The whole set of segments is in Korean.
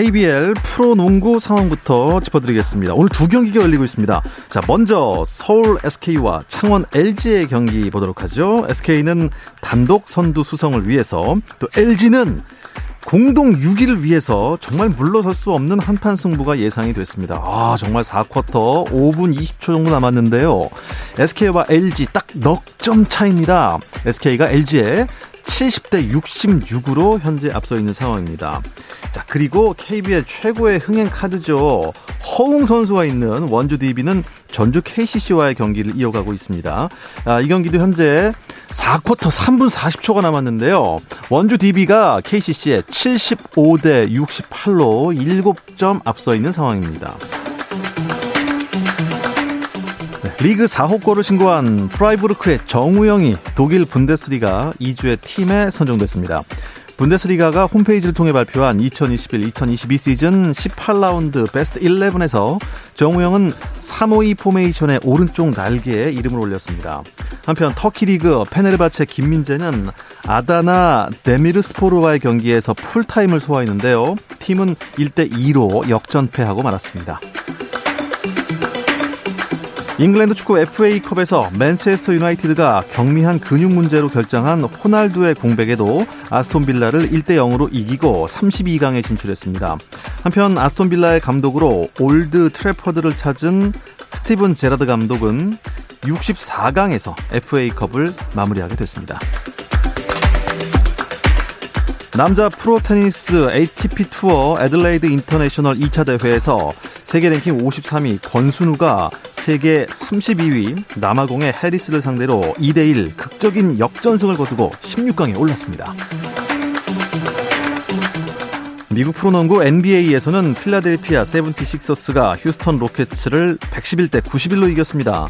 KBL 프로농구 상황부터 짚어드리겠습니다. 오늘 두 경기가 열리고 있습니다. 자, 먼저 서울 SK와 창원 LG의 경기 보도록 하죠. SK는 단독 선두 수성을 위해서 또 LG는 공동 6위를 위해서 정말 물러설 수 없는 한판 승부가 예상이 됐습니다. 아, 정말 4쿼터 5분 20초 정도 남았는데요. SK와 LG 딱 넉 점 차입니다. SK가 LG에 70대 66으로 현재 앞서 있는 상황입니다. 자, 그리고 KBL 최고의 흥행 카드죠. 허웅 선수가 있는 원주 DB는 전주 KCC와의 경기를 이어가고 있습니다. 아, 이 경기도 현재 4쿼터 3분 40초가 남았는데요. 원주 DB가 KCC에 75대 68로 7점 앞서 있는 상황입니다. 리그 4호 골을 신고한 프라이부르크의 정우영이 독일 분데스리가 2주의 팀에 선정됐습니다. 분데스리가가 홈페이지를 통해 발표한 2021-2022 시즌 18라운드 베스트 11에서 정우영은 352 포메이션의 오른쪽 날개에 이름을 올렸습니다. 한편 터키 리그 페네르바체 김민재는 아다나 데미르스포르와의 경기에서 풀타임을 소화했는데요. 팀은 1대2로 역전패하고 말았습니다. 잉글랜드 축구 FA컵에서 맨체스터 유나이티드가 경미한 근육 문제로 결장한 호날두의 공백에도 아스톤 빌라를 1대 0으로 이기고 32강에 진출했습니다. 한편 아스톤 빌라의 감독으로 올드 트래퍼드를 찾은 스티븐 제라드 감독은 64강에서 FA컵을 마무리하게 됐습니다. 남자 프로 테니스 ATP 투어 애들레이드 인터내셔널 2차 대회에서 세계 랭킹 53위 권순우가 세계 32위 남아공의 해리스를 상대로 2대1 극적인 역전승을 거두고 16강에 올랐습니다. 미국 프로농구 NBA에서는 필라델피아 세븐티식서스가 휴스턴 로켓츠를 111대 91로 이겼습니다.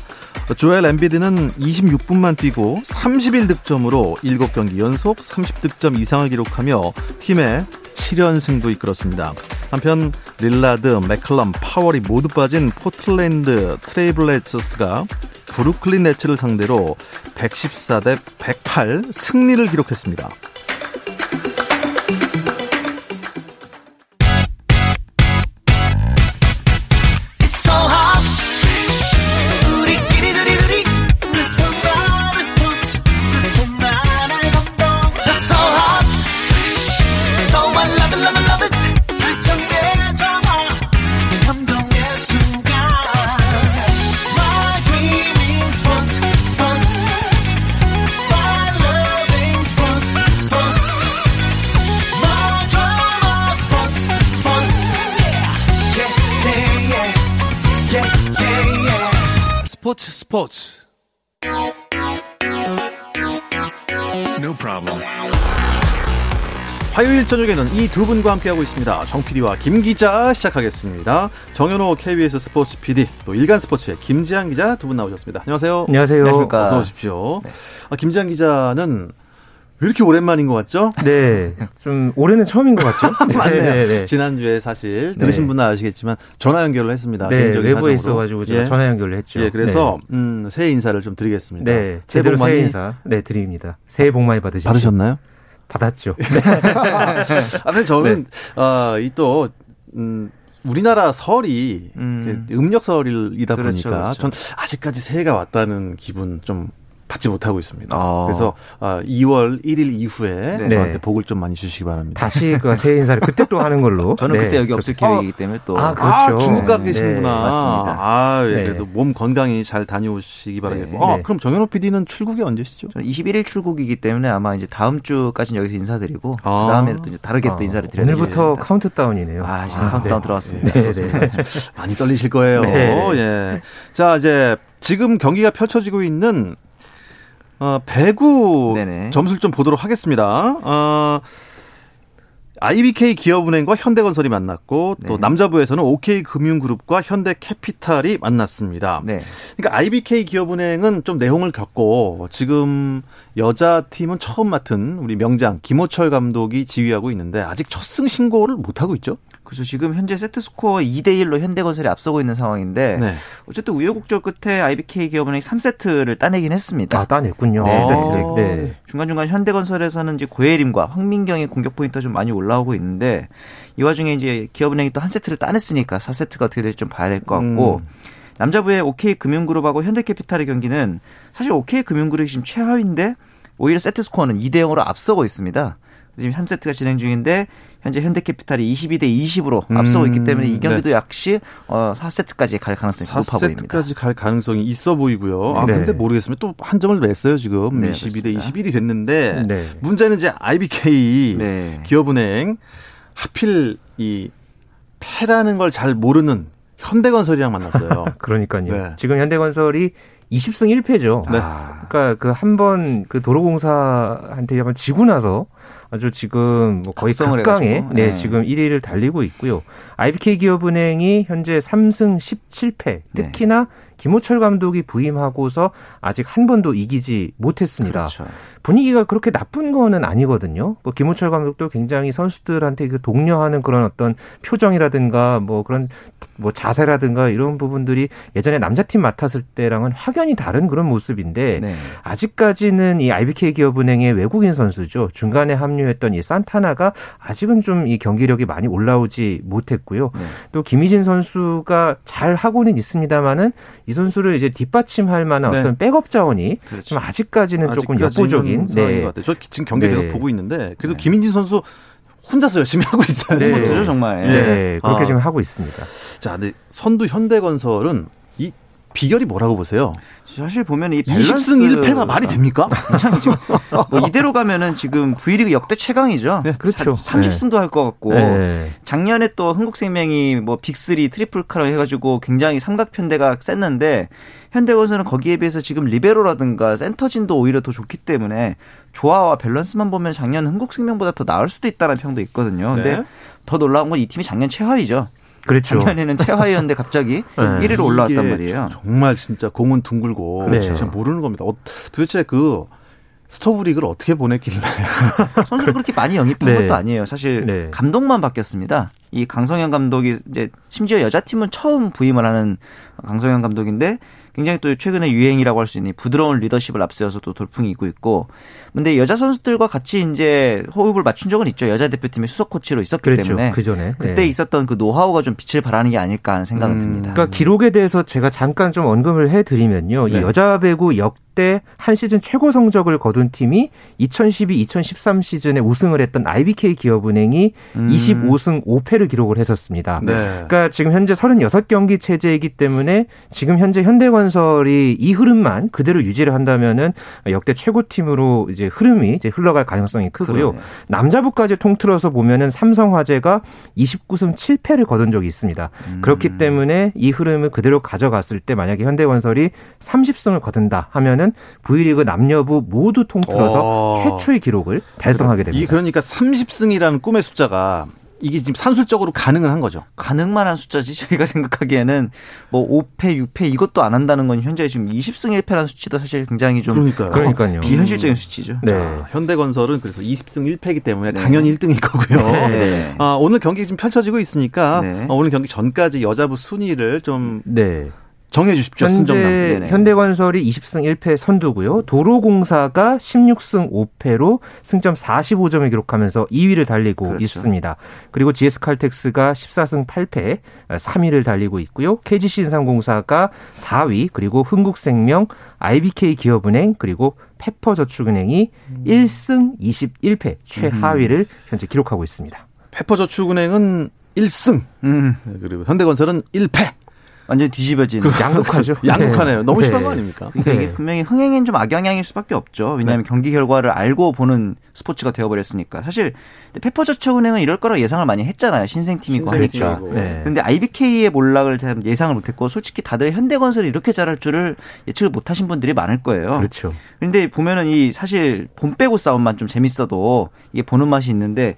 조엘 엠비드는 26분만 뛰고 31 득점으로 7경기 연속 30득점 이상을 기록하며 팀의 7연승도 이끌었습니다. 한편 릴라드, 맥클럼, 파월이 모두 빠진 포틀랜드 트레일블레이저스가 브루클린 네츠를 상대로 114대 108 승리를 기록했습니다. 스포츠 스포츠 No problem. 화요일 저녁에는 이 두 분과 함께하고 있습니다. 정 PD와 김 기자 시작하겠습니다. 정현호 KBS 스포츠 PD, 또 일간 스포츠의 김지한 기자 두 분 나오셨습니다. 안녕하세요. 안녕하세요. 안녕하십니까. 어서 오십시오. 네. 아, 김지한 기자는 왜 이렇게 오랜만인 것 같죠? 네. 좀 올해는 처음인 것 같죠? 네. 맞네요. 네, 네. 지난주에 사실 들으신 네. 분은 아시겠지만 전화 연결을 했습니다. 네. 외부에 있어가지고 제가 예. 전화 연결을 했죠. 예. 그래서 네. 음, 새해 인사를 좀 드리겠습니다. 네. 제대로 새해, 새해 인사 네 드립니다. 새해 복 많이 받으십시오. 받으셨나요? 받았죠. 아, 근데 저는 네. 어, 이또 음, 우리나라 설이 음. 음력 설이다 그렇죠, 보니까 그렇죠. 전 아직까지 새해가 왔다는 기분 좀 받지 못하고 있습니다. 아. 그래서 2월 아, 1일 이후에 네. 저한테 복을 좀 많이 주시기 바랍니다. 다시 그 새해 인사를 그때 또 하는 걸로. 저는 네. 그때 여기 없을 계획이기 때문에 또. 아, 그렇죠. 아, 중국 가 네. 계시는구나. 네, 맞습니다. 아, 예, 그래도 몸 건강히 잘 다녀오시기 바라겠고. 네. 아, 그럼 정현호 PD는 출국이 언제시죠? 저는 21일 출국이기 때문에 아마 이제 다음 주까지는 여기서 인사드리고 아. 그다음에는 또 이제 다르게 아. 또 인사를 드려야 되겠습니다. 오늘부터 카운트다운이네요. 아, 이제 아, 카운트다운 들어왔습니다. 네, 네. 많이 떨리실 거예요. 예. 자, 이제 지금 경기가 펼쳐지고 있는 어, 배구 네네. 점수를 좀 보도록 하겠습니다. 어, IBK 기업은행과 현대건설이 만났고 또 네. 남자부에서는 OK금융그룹과 현대캐피탈이 만났습니다. 네. 그러니까 IBK 기업은행은 좀 내홍을 겪고 지금 여자 팀은 처음 맡은 우리 명장 김호철 감독이 지휘하고 있는데 아직 첫 승 신고를 못 하고 있죠. 그래서 지금 현재 세트 스코어 2대 1로 현대건설이 앞서고 있는 상황인데 네. 어쨌든 우여곡절 끝에 IBK 기업은행이 3세트를 따내긴 했습니다. 아, 따냈군요. 네. 아. 네. 중간중간 현대건설에서는 이제 고혜림과 황민경의 공격 포인트가 좀 많이 올라오고 있는데 이 와중에 이제 기업은행이 또 한 세트를 따냈으니까 4세트가 어떻게 될지 좀 봐야 될 것 같고 음. 남자부의 OK 금융그룹하고 현대캐피탈의 경기는 사실 OK 금융그룹이 지금 최하위인데 오히려 세트 스코어는 2대 0으로 앞서고 있습니다. 지금 3세트가 진행 중인데 현재 현대캐피탈이 22대 20으로 앞서고 있기 때문에 이 음, 경기도 네. 역시 어 4세트까지 갈 가능성이 높아 보입니다. 4세트까지 갈 가능성이 있어 보이고요. 아 네. 근데 모르겠습니다. 또한 점을 냈어요 지금 네, 22대 그렇습니다. 21이 됐는데 네. 문제는 이제 IBK 네. 기업은행 하필 이 패라는 걸 잘 모르는 현대건설이랑 만났어요. 그러니까요. 네. 지금 현대건설이 20승 1패죠. 네. 그러니까 그 한 번 그 도로공사한테 한번 지고 나서 아주 지금 뭐 거의 극강에 네, 네, 지금 1위를 달리고 있고요. IBK 기업은행이 현재 3승 17패. 특히나 네. 김호철 감독이 부임하고서 아직 한 번도 이기지 못했습니다. 그렇죠. 분위기가 그렇게 나쁜 거는 아니거든요. 뭐 김호철 감독도 굉장히 선수들한테 그 독려하는 그런 어떤 표정이라든가 뭐 그런 뭐 자세라든가 이런 부분들이 예전에 남자팀 맡았을 때랑은 확연히 다른 그런 모습인데 네. 아직까지는 이 IBK 기업은행의 외국인 선수죠. 중간에 합류했던 이 산타나가 아직은 좀 이 경기력이 많이 올라오지 못했고요. 네. 또 김희진 선수가 잘 하고는 있습니다만은 이 선수를 이제 뒷받침할 만한 네. 어떤 백업 자원이 그렇죠. 좀 아직까지는 조금 역부족 인 네. 저 지금 경기 계속 네. 보고 있는데 그래도 네. 김민진 선수 혼자서 열심히 하고 있어요. 네. 그죠 정말. 네. 네. 그렇게 아. 지금 하고 있습니다. 자, 근데 선두 현대건설은 이 비결이 뭐라고 보세요? 사실 보면 이 밸런스 20승 1패가 말이 됩니까? 뭐 이대로 가면은 지금 V리그 역대 최강이죠. 네, 그렇죠. 30승도 할것 같고 네. 작년에 또 흥국생명이 뭐 빅3 트리플 타워로 해가지고 굉장히 삼각편대가 셌는데 현대건설은 거기에 비해서 지금 리베로라든가 센터진도 오히려 더 좋기 때문에 조화와 밸런스만 보면 작년 흥국생명보다 더 나을 수도 있다는 평도 있거든요. 근데 네. 더 놀라운 건 이 팀이 작년 최하위죠. 그렇죠. 작년에는 최하위였는데 갑자기 네. 1위로 올라왔단 말이에요. 정말 진짜 공은 둥글고 그렇죠. 진짜 모르는 겁니다. 어, 도대체 그 스토브리그를 어떻게 보냈길래 선수를 그렇게 많이 영입한 네. 것도 아니에요. 사실 네. 감독만 바뀌었습니다. 이 강성현 감독이 이제 심지어 여자 팀은 처음 부임을 하는 강성현 감독인데 굉장히 또 최근에 유행이라고 할 수 있는 부드러운 리더십을 앞세워서 또 돌풍이 있고 있고 근데 여자 선수들과 같이 이제 호흡을 맞춘 적은 있죠. 여자 대표팀의 수석 코치로 있었기 그렇죠. 때문에 그 전에 그때 네. 있었던 그 노하우가 좀 빛을 발하는 게 아닐까 하는 생각은 음. 듭니다. 그러니까 기록에 대해서 제가 잠깐 좀 언급을 해드리면요. 네. 이 여자 배구 역 대한 시즌 최고 성적을 거둔 팀이 2012-2013 시즌에 우승을 했던 IBK 기업은행이 음. 25승 5패를 기록을 했었습니다. 네. 그러니까 지금 현재 36경기 체제이기 때문에 지금 현재 현대건설이 이 흐름만 그대로 유지를 한다면은 역대 최고 팀으로 이제 흐름이 이제 흘러갈 가능성이 크고요. 그러네. 남자부까지 통틀어서 보면은 삼성화재가 29승 7패를 거둔 적이 있습니다. 음. 그렇기 때문에 이 흐름을 그대로 가져갔을 때 만약에 현대건설이 30승을 거둔다 하면 은 V리그 남녀부 모두 통틀어서 어. 최초의 기록을 달성하게 됩니다. 이 그러니까 30승이라는 꿈의 숫자가 이게 지금 산술적으로 가능은 한 거죠. 가능만 한 숫자지 저희가 생각하기에는 뭐 5패, 6패 이것도 안 한다는 건 현재 지금 20승 1패라는 수치도 사실 굉장히 좀 그러니까요. 그러니까요. 비현실적인 수치죠. 네. 자, 현대건설은 그래서 20승 1패이기 때문에 네. 당연히 1등일 거고요. 네. 아, 오늘 경기 지금 펼쳐지고 있으니까 네. 어, 오늘 경기 전까지 여자부 순위를 좀 네. 정해 주십시오. 현재 현대건설이 20승 1패 선두고요. 도로공사가 16승 5패로 승점 45점을 기록하면서 2위를 달리고 그렇죠. 있습니다. 그리고 GS칼텍스가 14승 8패 3위를 달리고 있고요. KGC인삼공사가 4위, 그리고 흥국생명, IBK 기업은행, 그리고 페퍼저축은행이 음. 1승 21패 최하위를 음. 현재 기록하고 있습니다. 페퍼저축은행은 1승, 음. 그리고 현대건설은 1패. 완전 뒤집어진 그, 양극화죠. 양극화네요. 너무 심한 네. 거 아닙니까? 그러니까 이게 분명히 흥행엔 좀 악영향일 수밖에 없죠. 왜냐하면 네. 경기 결과를 알고 보는 스포츠가 되어버렸으니까. 사실 페퍼저축은행은 이럴 거라고 예상을 많이 했잖아요. 신생팀이고 하니까. 네. 그런데 IBK의 몰락을 예상을 못했고 솔직히 다들 현대건설이 이렇게 잘할 줄을 예측을 못하신 분들이 많을 거예요. 그렇죠. 그런데 보면은 이 사실 본 빼고 싸움만 좀 재밌어도 이게 보는 맛이 있는데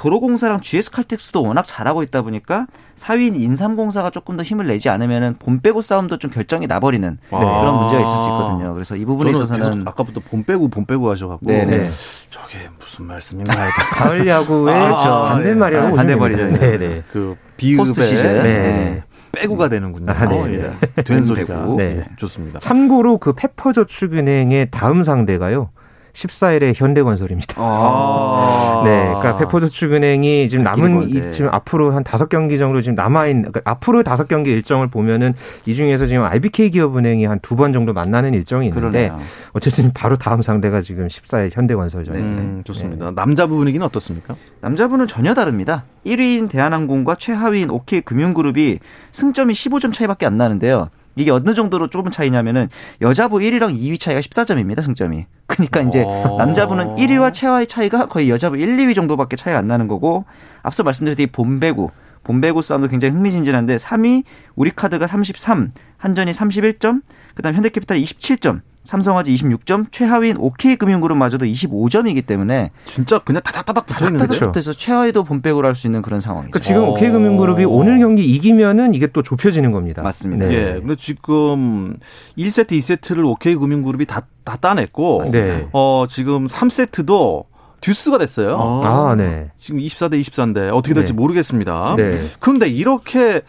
도로공사랑 GS칼텍스도 워낙 잘하고 있다 보니까 4위인 인삼공사가 조금 더 힘을 내지 않으면은 본 빼고 싸움도 좀 결정이 나버리는 네. 그런 문제가 있을 수 있거든요. 그래서 이 부분에 있어서는 아까부터 본 빼고 본 빼고 하셔갖고 네네. 저게 무슨 말씀인가 가을 야구의 아, 저 반대말이라고 아, 반대말이죠. 네네. 네. 그 비읍의 시즌 네. 빼고가 되는군요. 아, 네. 예. 된 소리가 네. 예, 좋습니다. 참고로 그 페퍼저축은행의 다음 상대가요. 14일에 현대건설입니다. 아~ 네, 그러니까 페퍼저축은행이 지금 남은 이, 지금 앞으로 한 다섯 경기 정도 지금 남아 있는 그러니까 앞으로 다섯 경기 일정을 보면은 이 중에서 지금 IBK 기업은행이 한 두 번 정도 만나는 일정이 있는데 그러네요. 어쨌든 바로 다음 상대가 지금 14일 현대건설전인데. 음, 좋습니다. 네. 남자부 분위기는 어떻습니까? 남자분은 전혀 다릅니다. 1위인 대한항공과 최하위인 OK금융그룹이 승점이 15점 차이밖에 안 나는데요. 이게 어느 정도로 좁은 차이냐면은 여자부 1위랑 2위 차이가 14점입니다, 승점이. 그러니까 이제 어. 남자부는 1위와 최하위 차이가 거의 여자부 1, 2위 정도밖에 차이가 안 나는 거고 앞서 말씀드렸듯이 본배구 본배구 싸움도 굉장히 흥미진진한데 3위 우리카드가 33, 한전이 31점, 그다음 현대캐피탈이 27점, 삼성화재 26점, 최하위인 OK금융그룹마저도 25점이기 때문에 진짜 그냥 다닥다닥 붙어 있는 거죠. 붙어서 최하위도 본백으로 할 수 있는 그런 상황이죠. 그러니까 지금 OK금융그룹이 오늘 경기 이기면은 이게 또 좁혀지는 겁니다. 맞습니다. 네. 예. 근데 지금 1세트, 2세트를 OK금융그룹이 다, 다 따냈고 네. 어, 지금 3세트도 듀스가 됐어요. 아, 네. 지금 24대 24인데 어떻게 될지 네. 모르겠습니다. 네. 그런데 이렇게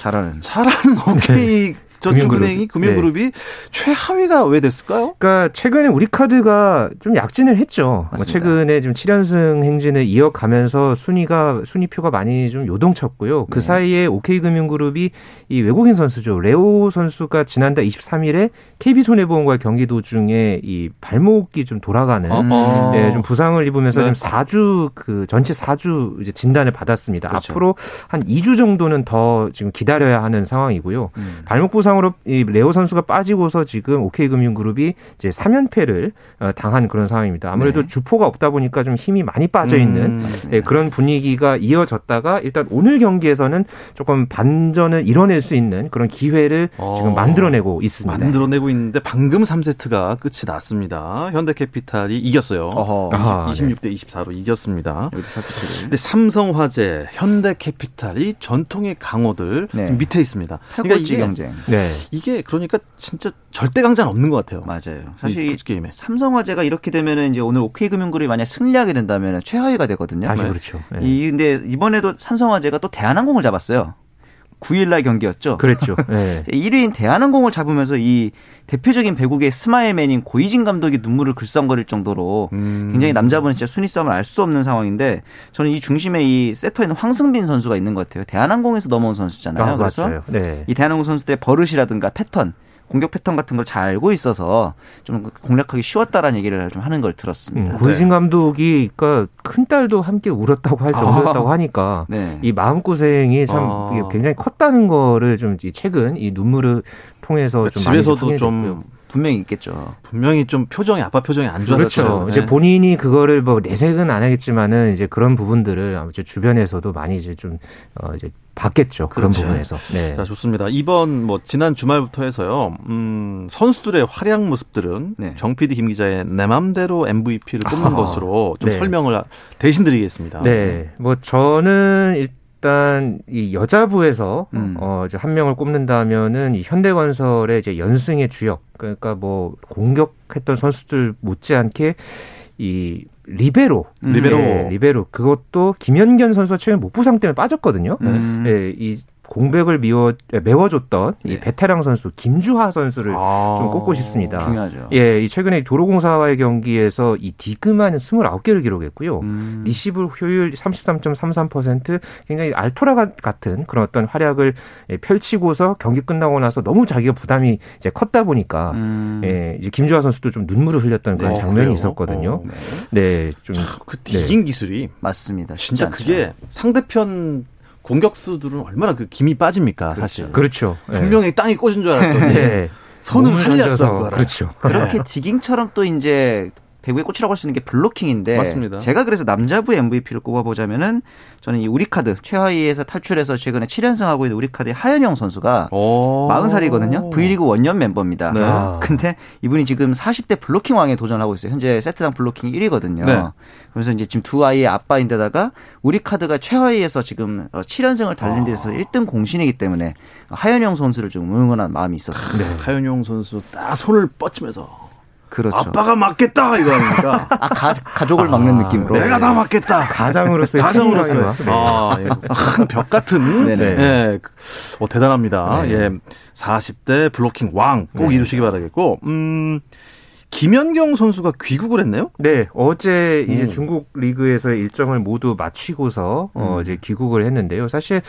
잘하는 잘하는 OK 저축은행이 금융그룹이 네. 최하위가 왜 됐을까요? 그러니까 최근에 우리카드가 좀 약진을 했죠. 뭐 최근에 좀 7연승 행진을 이어가면서 순위가 순위표가 많이 좀 요동쳤고요. 그 네. 사이에 OK금융그룹이 이 외국인 선수죠. 레오 선수가 지난달 23일에 KB손해보험과의 경기 도중에 이 발목이 좀 돌아가는 어. 네, 좀 부상을 입으면서 네. 좀 4주 그 전체 4주 이제 진단을 받았습니다. 그렇죠. 앞으로 한 2주 정도는 더 지금 기다려야 하는 상황이고요. 음. 발목 부상 부상으로 이 레오 선수가 빠지고서 지금 OK금융그룹이 이제 3연패를 어, 당한 그런 상황입니다. 아무래도 네. 주포가 없다 보니까 좀 힘이 많이 빠져 있는 음, 네, 그런 분위기가 이어졌다가 일단 오늘 경기에서는 조금 반전을 이뤄낼 수 있는 그런 기회를 어, 지금 만들어내고 있습니다. 만들어내고 있는데 방금 3세트가 끝이 났습니다. 현대캐피탈이 이겼어요. 어허. 20, 26대 24로 이겼습니다. 근데 삼성화재, 현대캐피탈이 전통의 강호들 네. 밑에 있습니다. 그러니까 이게 경쟁. 네. 네. 이게 그러니까 진짜 절대 강자는 없는 것 같아요. 맞아요. 사실 게임에. 삼성화재가 이렇게 되면은 이제 오늘 OK금융그룹이 만약 승리하게 된다면 최하위가 되거든요. 다시 그렇죠. 네. 이 근데 이번에도 삼성화재가 또 대한항공을 잡았어요. 9일날 경기였죠. 그랬죠. 네. 1위인 대한항공을 잡으면서 이 대표적인 배구계의 스마일 맨인 고이진 감독이 눈물을 글썽거릴 정도로 음. 굉장히 남자부는 진짜 순위 싸움을 알 수 없는 상황인데 저는 이 중심에 이 세터에 있는 황승빈 선수가 있는 것 같아요. 대한항공에서 넘어온 선수잖아요. 아, 그래서 네. 이 대한항공 선수들의 버릇이라든가 패턴 공격 패턴 같은 걸 잘 알고 있어서 좀 공략하기 쉬웠다라는 얘기를 좀 하는 걸 들었습니다. 음, 고이진 감독이 그러니까 큰 딸도 함께 울었다고 할 정도였다고 아, 하니까 네. 이 마음 고생이 참 아. 굉장히 컸다는 거를 좀 최근 이 눈물을 통해서 좀 집에서도 좀 분명히 있겠죠. 분명히 좀 표정이 아빠 표정이 안 좋았죠. 그렇죠. 네. 이제 본인이 그거를 뭐 내색은 안 하겠지만은 이제 그런 부분들을 아무튼 주변에서도 많이 이제 좀 어 이제 봤겠죠. 그런 그렇죠. 부분에서. 네. 자, 좋습니다. 이번 뭐 지난 주말부터 해서요. 음, 선수들의 활약 모습들은 네. 정 PD 김 기자의 내 맘대로 MVP를 뽑는 아하. 것으로 좀 네. 설명을 대신 드리겠습니다. 네. 뭐 저는 일 일단 이 여자부에서 음. 어 이제 한 명을 꼽는다면은 이 현대건설의 이제 연승의 주역 그러니까 뭐 공격했던 선수들 못지않게 이 리베로, 리베로, 네, 리베로 그것도 김연견 선수가 최근 목 부상 때문에 빠졌거든요. 음. 네, 이 공백을 미워 메워줬던 네. 이 베테랑 선수 김주하 선수를 아, 좀 꼽고 싶습니다. 중요하죠. 예, 이 최근에 도로공사와의 경기에서 이 디그만 29개를 기록했고요. 음. 리시브 효율 33.33% 굉장히 알토란 같은 그런 어떤 활약을 예, 펼치고서 경기 끝나고 나서 너무 자기가 부담이 이제 컸다 보니까 음. 예, 이제 김주하 선수도 좀 눈물을 흘렸던 그런 네, 장면이 그래요? 있었거든요. 어, 네. 네, 좀 그 디깅 네. 기술이 맞습니다. 진짜 그게 상대편 공격수들은 얼마나 그 김이 빠집니까, 사실. 그렇죠. 분명히 네. 땅이 꽂은 줄 알았더니 네. 손을 살렸어. 그렇죠. 그렇게 디깅처럼 또 이제 배구의 꽃이라고 할 수 있는 게 블로킹인데 맞습니다. 제가 그래서 남자부 MVP를 꼽아보자면은 저는 이 우리카드 최하위에서 탈출해서 최근에 7연승하고 있는 우리카드의 하현영 선수가 40살이거든요. V리그 원년 멤버입니다. 네. 아. 근데 이분이 지금 40대 블로킹 왕에 도전하고 있어요. 현재 세트당 블로킹 1위거든요. 네. 그래서 이제 지금 두 아이의 아빠인데다가 우리카드가 최하위에서 지금 7연승을 달린 데서 아. 1등 공신이기 때문에 하현영 선수를 좀 응원한 마음이 있었습니다. 네. 하현영 선수 딱 손을 뻗치면서 그렇죠. 아빠가 맞겠다 이거 아닙니까? 아, 가, 가족을 막는 아, 느낌으로. 내가 다 맞겠다. 가장으로서의 가장으로서의 아, 예. 한벽 같은. 네네. 예. 어, 대단합니다. 네. 예. 40대 블로킹 왕 꼭 이루시기 바라겠고. 음. 김연경 선수가 귀국을 했네요? 네, 어제 이제 음. 중국 리그에서의 일정을 모두 마치고서 어, 음. 어 이제 귀국을 했는데요. 사실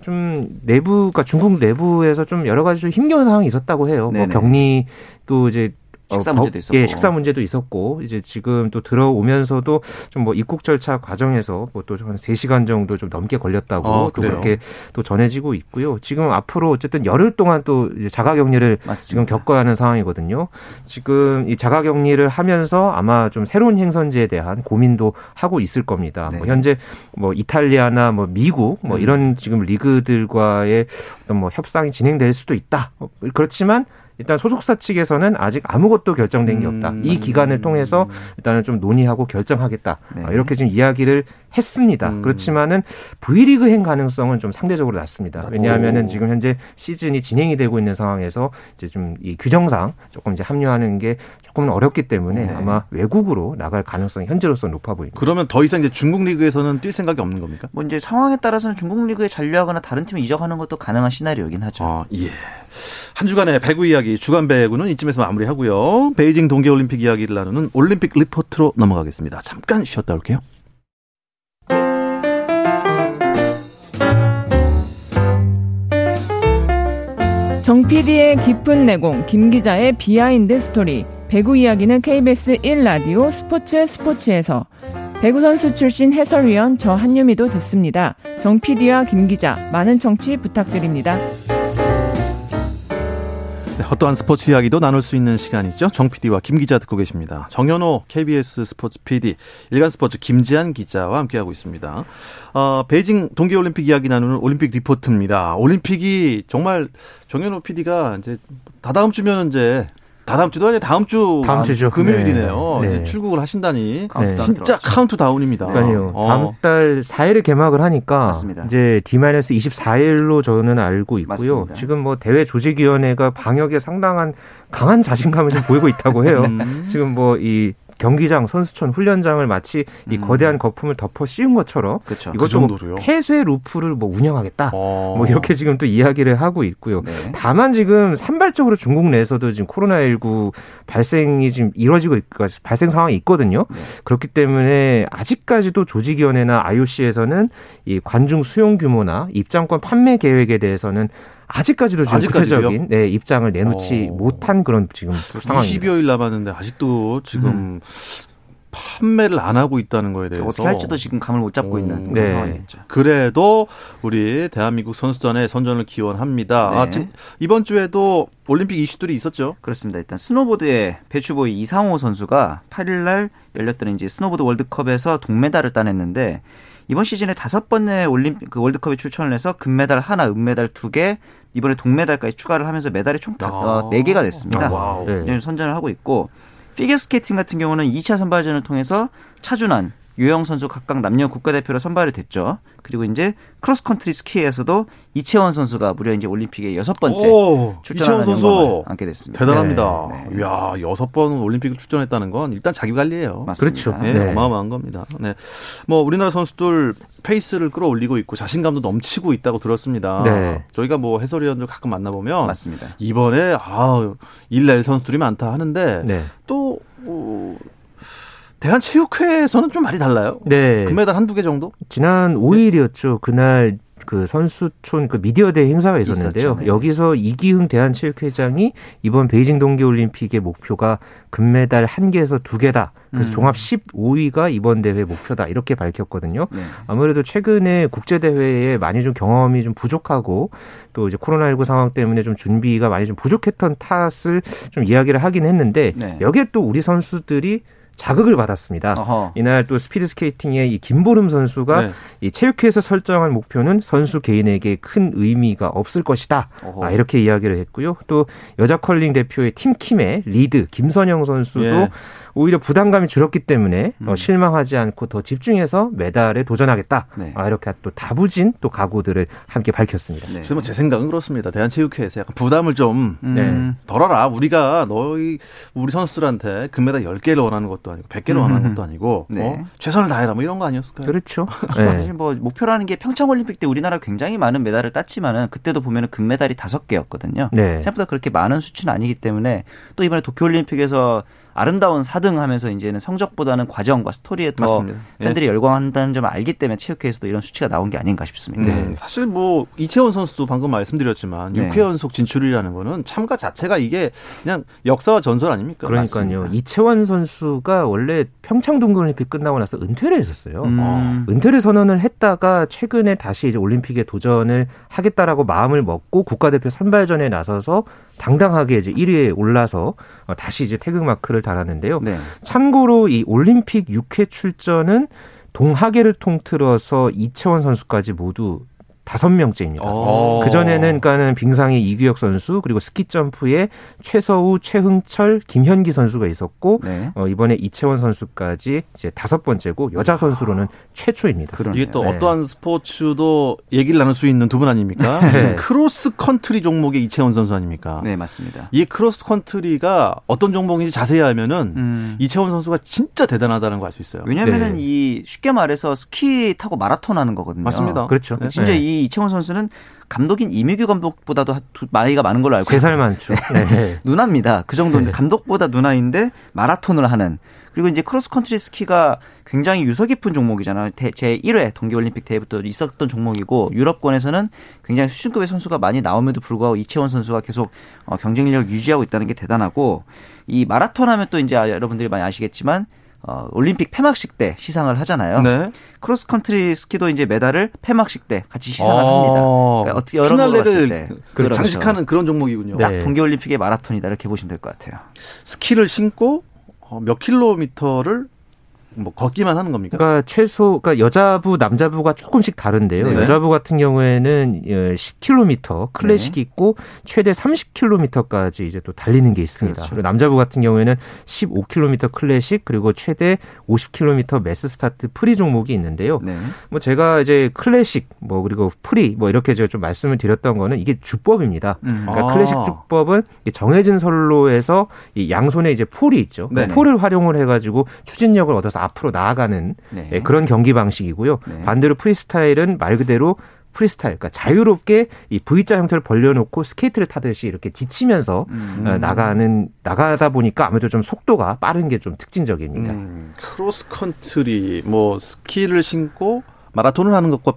좀 내부가 중국 내부에서 좀 여러 가지 좀 힘겨운 상황이 있었다고 해요. 뭐 네네. 뭐 격리 또 이제 식사 어, 문제도 있었고. 예, 식사 문제도 있었고 이제 지금 또 들어오면서도 좀 뭐 입국 절차 과정에서 뭐 또한 3시간 정도 좀 넘게 걸렸다고 아, 또 그렇게 또 전해지고 있고요. 지금 앞으로 어쨌든 열흘 동안 또 자가 격리를 지금 겪어야 하는 상황이거든요. 지금 이 자가 격리를 하면서 아마 좀 새로운 행선지에 대한 고민도 하고 있을 겁니다. 네. 뭐 현재 뭐 이탈리아나 뭐 미국 뭐 음. 이런 지금 리그들과의 어떤 뭐 협상이 진행될 수도 있다. 그렇지만 일단 소속사 측에서는 아직 아무것도 결정된 게 없다. 음, 이 기간을 통해서 일단은 좀 논의하고 결정하겠다. 네. 아, 이렇게 지금 이야기를 했습니다. 음. 그렇지만은 V리그행 가능성은 좀 상대적으로 낮습니다. 왜냐하면은 오. 지금 현재 시즌이 진행이 되고 있는 상황에서 이제 좀 이 규정상 조금 이제 합류하는 게 조금 어렵기 때문에 네. 아마 외국으로 나갈 가능성이 현재로서 높아 보입니다. 그러면 더 이상 이제 중국 리그에서는 뛸 생각이 없는 겁니까? 뭐 이제 상황에 따라서는 중국 리그에 잔류하거나 다른 팀에 이적하는 것도 가능한 시나리오이긴 하죠. 아, 예. 한 주간의 배구 이야기 주간 배구는 이쯤에서 마무리하고요. 베이징 동계올림픽 이야기를 나누는 올림픽 리포트로 넘어가겠습니다. 잠깐 쉬었다 올게요. 정 PD의 깊은 내공, 김 기자의 비하인드 스토리. 배구 이야기는 KBS 1라디오 스포츠 스포츠에서 배구 선수 출신 해설위원 저 한유미도 듣습니다. 정 PD와 김 기자 많은 청취 부탁드립니다. 네, 어떠한 스포츠 이야기도 나눌 수 있는 시간이죠. 정 PD와 김 기자 듣고 계십니다. 정현호 KBS 스포츠 PD, 일간 스포츠 김지한 기자와 함께하고 있습니다. 어, 베이징 동계올림픽 이야기 나누는 올림픽 리포트입니다. 올림픽이 정말 정현호 PD가 이제 다다음 주면 이제 다다음 주도 아니라 다음 주 다음 주죠. 금요일이네요. 네. 네. 출국을 하신다니 네. 진짜 카운트 다운입니다. 그러니까요. 어. 다음 달 4일에 개막을 하니까 맞습니다. 이제 D-24일로 저는 알고 있고요. 맞습니다. 지금 뭐 대회 조직위원회가 방역에 상당한 강한 자신감을 좀 보이고 있다고 해요. 음. 지금 뭐 이 경기장, 선수촌, 훈련장을 마치 이 음. 거대한 거품을 덮어 씌운 것처럼 그렇죠. 이것도 그 뭐 폐쇄 루프를 뭐 운영하겠다. 어. 뭐 이렇게 지금 또 이야기를 하고 있고요. 네. 다만 지금 산발적으로 중국 내에서도 지금 코로나19 발생이 지금 이루어지고 있, 발생 상황이 있거든요. 네. 그렇기 때문에 아직까지도 조직위원회나 IOC에서는 이 관중 수용 규모나 입장권 판매 계획에 대해서는 아직까지도 지금 아직까지도요? 구체적인 네, 입장을 내놓지 어. 못한 그런 지금 상황입니다. 20여일 남았는데 아직도 지금 음. 판매를 안 하고 있다는 거에 대해서 어떻게 할지도 지금 감을 못 잡고 오. 있는 네. 상황이죠. 그래도 우리 대한민국 선수단의 선전을 기원합니다. 네. 아, 지, 이번 주에도 올림픽 이슈들이 있었죠. 그렇습니다. 일단 스노보드의 배추보이 이상호 선수가 8일 날 열렸던 이제 스노보드 월드컵에서 동메달을 따냈는데 이번 시즌에 다섯 번의 올림픽 그 월드컵에 출전을 해서 금메달 하나, 은메달 두 개, 이번에 동메달까지 추가를 하면서 메달이 총 어, 네 개가 됐습니다. 아, 네. 선전을 하고 있고 피겨 스케이팅 같은 경우는 2차 선발전을 통해서 차준환, 유영 선수 각각 남녀 국가대표로 선발이 됐죠. 그리고 이제 크로스컨트리 스키에서도 이채원 선수가 무려 이제 올림픽에 여섯 번째 출전하는 선수 안게 됐습니다. 대단합니다. 네, 네. 야 여섯 번 올림픽을 출전했다는 건 일단 자기 관리예요. 맞습니다. 그렇죠. 네, 네. 어마어마한 겁니다. 네, 뭐 우리나라 선수들 페이스를 끌어올리고 있고 자신감도 넘치고 있다고 들었습니다. 네. 저희가 뭐 해설위원들 가끔 만나보면 맞습니다. 이번에 아 일낼 선수들이 많다 하는데 네. 또 어, 대한체육회에서는 좀 많이 달라요. 네. 금메달 한두 개 정도? 지난 5일이었죠. 그날 그 선수촌 그 미디어 대회 행사가 있었는데요. 있었죠, 네. 여기서 이기흥 대한체육회장이 이번 베이징 동계올림픽의 목표가 금메달 한 개에서 두 개다. 그래서 음. 종합 15위가 이번 대회 목표다 이렇게 밝혔거든요. 네. 아무래도 최근에 국제 대회에 많이 좀 경험이 좀 부족하고 또 이제 코로나19 상황 때문에 좀 준비가 많이 좀 부족했던 탓을 좀 이야기를 하긴 했는데 네. 여기에 또 우리 선수들이 자극을 받았습니다. 어허. 이날 또 스피드 스케이팅의 이 김보름 선수가 네. 이 체육회에서 설정한 목표는 선수 개인에게 큰 의미가 없을 것이다. 아, 이렇게 이야기를 했고요. 또 여자 컬링 대표의 팀킴의 리드 김선영 선수도 예. 오히려 부담감이 줄었기 때문에 음. 어, 실망하지 않고 더 집중해서 메달에 도전하겠다. 네. 아, 이렇게 또 다부진 또 각오들을 함께 밝혔습니다. 네. 그래서 뭐 제 생각은 그렇습니다. 대한체육회에서 약간 부담을 좀 음. 네. 덜어라. 우리가 너희 우리 선수들한테 금메달 10개를 원하는 것도 아니고 100개를 음. 원하는 것도 아니고 네. 어? 최선을 다해라. 뭐 이런 거 아니었을까요? 그렇죠. 네. 사실 뭐 목표라는 게 평창 올림픽 때 우리나라 굉장히 많은 메달을 땄지만은 그때도 보면은 금메달이 5개였거든요. 네. 생각보다 그렇게 많은 수치는 아니기 때문에 또 이번에 도쿄 올림픽에서 아름다운 4등 하면서 이제는 성적보다는 과정과 스토리에 더 맞습니다. 팬들이 예. 열광한다는 점을 알기 때문에 체육회에서도 이런 수치가 나온 게 아닌가 싶습니다. 네. 사실 뭐 이채원 선수도 방금 말씀드렸지만 네. 6회 연속 진출이라는 거는 참가 자체가 이게 그냥 역사와 전설 아닙니까? 그러니까요. 맞습니다. 이채원 선수가 원래 평창 동계올림픽 끝나고 나서 은퇴를 했었어요. 음. 어. 은퇴를 선언을 했다가 최근에 다시 이제 올림픽에 도전을 하겠다라고 마음을 먹고 국가대표 선발전에 나서서 당당하게 이제 1위에 올라서 어, 다시 이제 태극 마크를 달았는데요. 네. 참고로 이 올림픽 6회 출전은 동하계를 통틀어서 이채원 선수까지 모두 다섯 명째입니다. 어. 그 전에는 그러니까는 빙상의 이규혁 선수 그리고 스키 점프에 최서우, 최흥철, 김현기 선수가 있었고 네. 어, 이번에 이채원 선수까지 이제 다섯 번째고 여자 선수로는 최초입니다. 그러네요. 이게 또 네. 어떠한 스포츠도 얘기를 나눌 수 있는 두 분 아닙니까? 네. 크로스 컨트리 종목의 이채원 선수 아닙니까? 네 맞습니다. 이 크로스 컨트리가 어떤 종목인지 자세히 알면은 음. 이채원 선수가 진짜 대단하다는 걸 알 수 있어요. 왜냐하면은 네. 이 쉽게 말해서 스키 타고 마라톤 하는 거거든요. 맞습니다. 그렇죠. 진짜 네. 이 이채원 선수는 감독인 이미규 감독보다도 나이가 많은 걸로 알고 있어요. 3살 많죠. 네. 네. 누나입니다. 그 정도는 네. 감독보다 누나인데 마라톤을 하는 그리고 이제 크로스컨트리 스키가 굉장히 유서 깊은 종목이잖아요. 제 1회 동계올림픽 대회부터 있었던 종목이고 유럽권에서는 굉장히 수준급의 선수가 많이 나옴에도 불구하고 이채원 선수가 계속 어, 경쟁력을 유지하고 있다는 게 대단하고 이 마라톤 하면 또 이제 여러분들이 많이 아시겠지만 어, 올림픽 폐막식 때 시상을 하잖아요. 네. 크로스컨트리 스키도 이제 메달을 폐막식 때 같이 시상을 아~ 합니다. 그러니까 어떻게 여러 피날레를 때 그렇죠. 장식하는 그런 종목이군요. 딱 네. 동계올림픽의 마라톤이다 이렇게 보시면 될 것 같아요. 스키를 신고 어, 몇 킬로미터를 뭐 걷기만 하는 겁니까? 그러니까 최소 그러니까 여자부 남자부가 조금씩 다른데요. 네. 여자부 같은 경우에는 10km 클래식 네. 있고 최대 30km까지 이제 또 달리는 게 있습니다. 그렇죠. 그리고 남자부 같은 경우에는 15km 클래식 그리고 최대 50km mass start 프리 종목이 있는데요. 네. 뭐 제가 이제 클래식 뭐 그리고 프리 뭐 이렇게 제가 좀 말씀을 드렸던 거는 이게 주법입니다. 음. 그러니까 아. 클래식 주법은 정해진 선로에서 이 양손에 이제 폴이 있죠. 그 폴을 활용을 해가지고 추진력을 얻어서 앞으로 나아가는 네. 네. 그런 경기 방식이고요. 네. 반대로 프리스타일은 말 그대로 프리스타일, 그러니까 자유롭게 이 V자 형태를 벌려놓고 스케이트를 타듯이 이렇게 지치면서 음. 어, 나가는 나가다 보니까 아무래도 좀 속도가 빠른 게 좀 특징적입니다. 음, 크로스 컨트리, 뭐 스키를 신고 마라톤을 하는 것과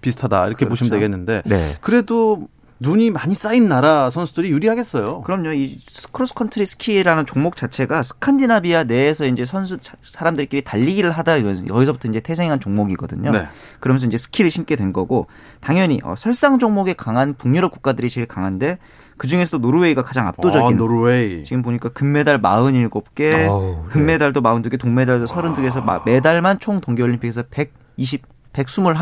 비슷하다 이렇게 그렇죠. 보시면 되겠는데 네. 그래도 눈이 많이 쌓인 나라 선수들이 유리하겠어요. 그럼요. 이 크로스 컨트리 스키라는 종목 자체가 스칸디나비아 내에서 이제 선수 사람들끼리 달리기를 하다 여기서부터 이제 태생한 종목이거든요. 네. 그러면서 이제 스키를 신게 된 거고 당연히 어, 설상 종목에 강한 북유럽 국가들이 제일 강한데 그 중에서도 노르웨이가 가장 압도적인. 아, 노르웨이. 지금 보니까 금메달 47개, 오, 은메달도 42개, 동메달도 32개에서 메달만 총 동계올림픽에서 120, 121.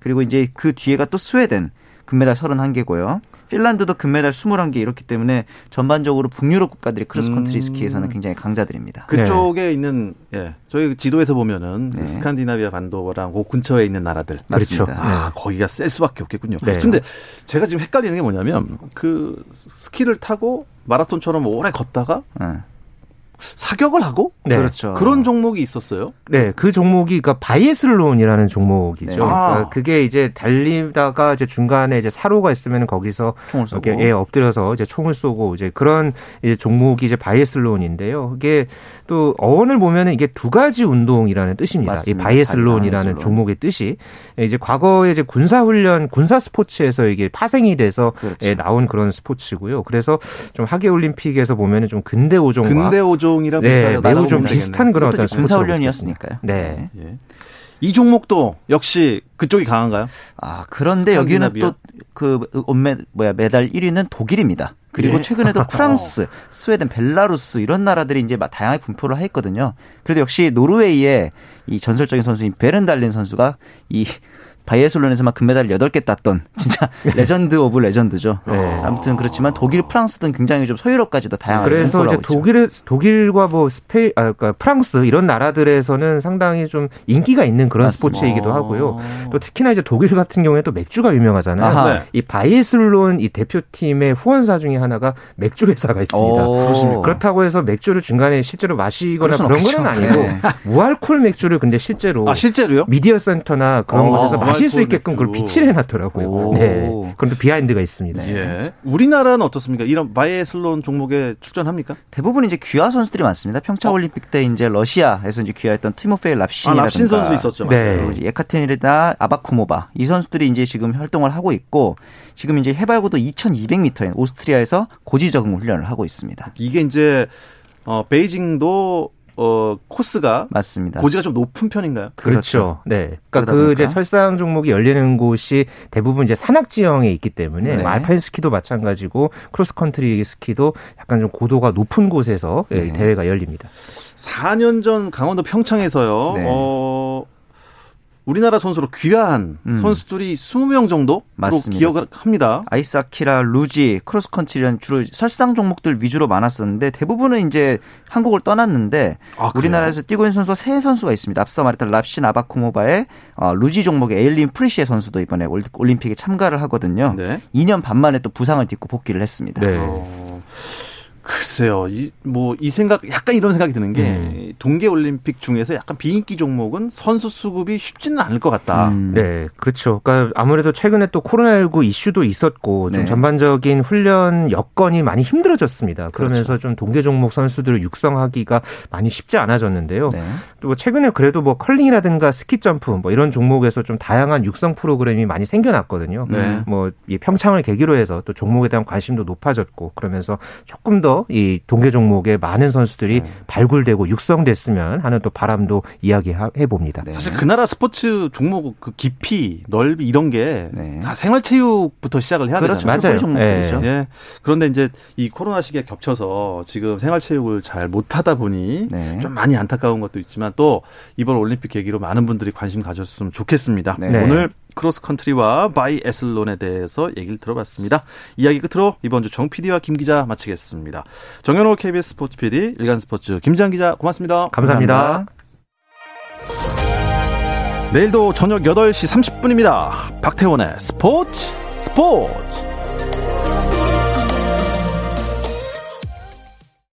그리고 이제 그 뒤에가 또 스웨덴. 금메달 31개고요. 핀란드도 금메달 21개 이렇기 때문에 전반적으로 북유럽 국가들이 크로스컨트리 음. 스키에서는 굉장히 강자들입니다. 그쪽에 네. 있는 예, 저희 지도에서 보면은 그 네. 스칸디나비아 반도랑 그 근처에 있는 나라들 맞습니다. 그렇죠. 아, 거기가 셀 수밖에 없겠군요. 네. 근데 제가 지금 헷갈리는 게 뭐냐면 그 스키를 타고 마라톤처럼 오래 걷다가 네. 사격을 하고 네. 그렇죠. 그런 종목이 있었어요. 네, 그 종목이 그러니까 바이애슬론이라는 종목이죠. 네. 그러니까 아. 그게 이제 달리다가 이제 중간에 이제 사로가 있으면 거기서 총을 쏘고 이렇게 예, 엎드려서 이제 총을 쏘고 이제 그런 이제 종목이 이제 바이애슬론인데요. 그게 또 어원을 보면은 이게 두 가지 운동이라는 뜻입니다. 맞습니다. 이 바이애슬론이라는 종목의 뜻이 이제 과거에 이제 군사 훈련, 군사 스포츠에서 이게 파생이 돼서 그렇죠. 예, 나온 그런 스포츠고요. 그래서 좀 하계 올림픽에서 보면은 좀 근대 오종과 근대 오종 이라 네, 매우 좀 비슷한 그런 어떤 군사 훈련이었으니까요. 네. 예. 이 종목도 역시 그쪽이 강한가요? 아 그런데 여기는 또그 온메 뭐야 메달 1위는 독일입니다. 그리고 예? 최근에도 프랑스, 스웨덴, 벨라루스 이런 나라들이 이제 다양하게 분포를 했거든요. 그래도 역시 노르웨이의 이 전설적인 선수인 비에른달렌 선수가 이 바이애슬론에서만 금메달 8개 땄던 진짜 네. legend of legend죠. 네. 아무튼 그렇지만 독일, 프랑스 등 굉장히 좀 서유럽까지도 다양하게 그래서 이제 독일 독일과 뭐 스페인 아 그러니까 프랑스 이런 나라들에서는 상당히 좀 인기가 있는 그런 맞습니다. 스포츠이기도 하고요. 또 특히나 이제 독일 같은 경우에 또 맥주가 유명하잖아요. 네. 이 바이애슬론 이 대표팀의 후원사 중에 하나가 맥주 회사가 있습니다. 그렇다고 해서 맥주를 중간에 실제로 마시거나 그런 거는 아니고 네. 무알콜 맥주를 근데 실제로 아 실제로요? 미디어 센터나 그런 곳에서 마실 수 있게끔 그걸 비치를 해놨더라고요. 오. 네. 또 behind가 있습니다. 예. 우리나라는 어떻습니까? 이런 바이애슬론 종목에 출전합니까? 대부분 이제 귀화 선수들이 많습니다. 평창 어? 올림픽 때 이제 러시아에서 이제 귀화했던 티모페이 랍신이라든가 아, 랍신 선수 있었죠. 네. 예카테리나 아바쿠모바 이 선수들이 이제 지금 활동을 하고 있고 지금 이제 해발고도 2,200m인 오스트리아에서 고지 적응 훈련을 하고 있습니다. 이게 이제 어 베이징도 어 코스가 맞습니다. 고지가 좀 높은 편인가요? 그렇죠. 그렇죠. 네. 그러니까 그 이제 설상 종목이 열리는 곳이 대부분 이제 산악 지형에 있기 때문에 네. 뭐 알파인 스키도 마찬가지고 크로스 컨트리 스키도 약간 좀 고도가 높은 곳에서 네. 대회가 열립니다. 4년 전 강원도 평창에서요. 네. 어 우리나라 선수로 귀화한 음. 선수들이 20명 정도로 맞습니다. 기억을 합니다. 아이스하키라, 루지, 크로스컨트리는 주로 설상 종목들 위주로 많았었는데 대부분은 이제 한국을 떠났는데 아, 우리나라에서 뛰고 있는 선수가 세 선수가 있습니다. 앞서 말했던 랍신 아바쿠모바의 어, 루지 종목의 에일린 프리시에 선수도 이번에 올림픽에 참가를 하거든요. 네. 2년 반 만에 또 부상을 딛고 복귀를 했습니다. 네. 어... 글쎄요, 이, 뭐, 이 생각, 약간 이런 생각이 드는 게, 음. 동계올림픽 중에서 약간 비인기 종목은 선수 수급이 쉽지는 않을 것 같다. 음. 네, 그렇죠. 그러니까 아무래도 최근에 또 코로나19 이슈도 있었고, 좀 네. 전반적인 훈련 여건이 많이 힘들어졌습니다. 그러면서 그렇죠. 좀 동계 종목 선수들을 육성하기가 많이 쉽지 않아졌는데요. 네. 또 최근에 그래도 뭐 컬링이라든가 스키 점프 뭐 이런 종목에서 좀 다양한 육성 프로그램이 많이 생겨났거든요. 네. 뭐 이 평창을 계기로 해서 또 종목에 대한 관심도 높아졌고, 그러면서 조금 더이 동계 종목에 많은 선수들이 네. 발굴되고 육성됐으면 하는 또 바람도 이야기해 봅니다. 네. 사실 그 나라 스포츠 종목 그 깊이, 넓이 이런 게다 네. 생활체육부터 시작을 해야 그렇죠. 되잖아요. 맞아요. 종목들이죠. 예. 예. 그런데 이제 이 코로나 시기에 겹쳐서 지금 생활체육을 잘 못하다 보니 네. 좀 많이 안타까운 것도 있지만 또 이번 올림픽 계기로 많은 분들이 관심 가졌으면 좋겠습니다. 네. 오늘 크로스컨트리와 바이애슬론에 대해서 얘기를 들어봤습니다. 이야기 끝으로 이번 주 정 PD와 김 기자 마치겠습니다. 정현호 KBS 스포츠 PD, 일간 스포츠 김장 기자 고맙습니다. 감사합니다. 내일도 저녁 8시 30분입니다. 박태원의 스포츠 스포츠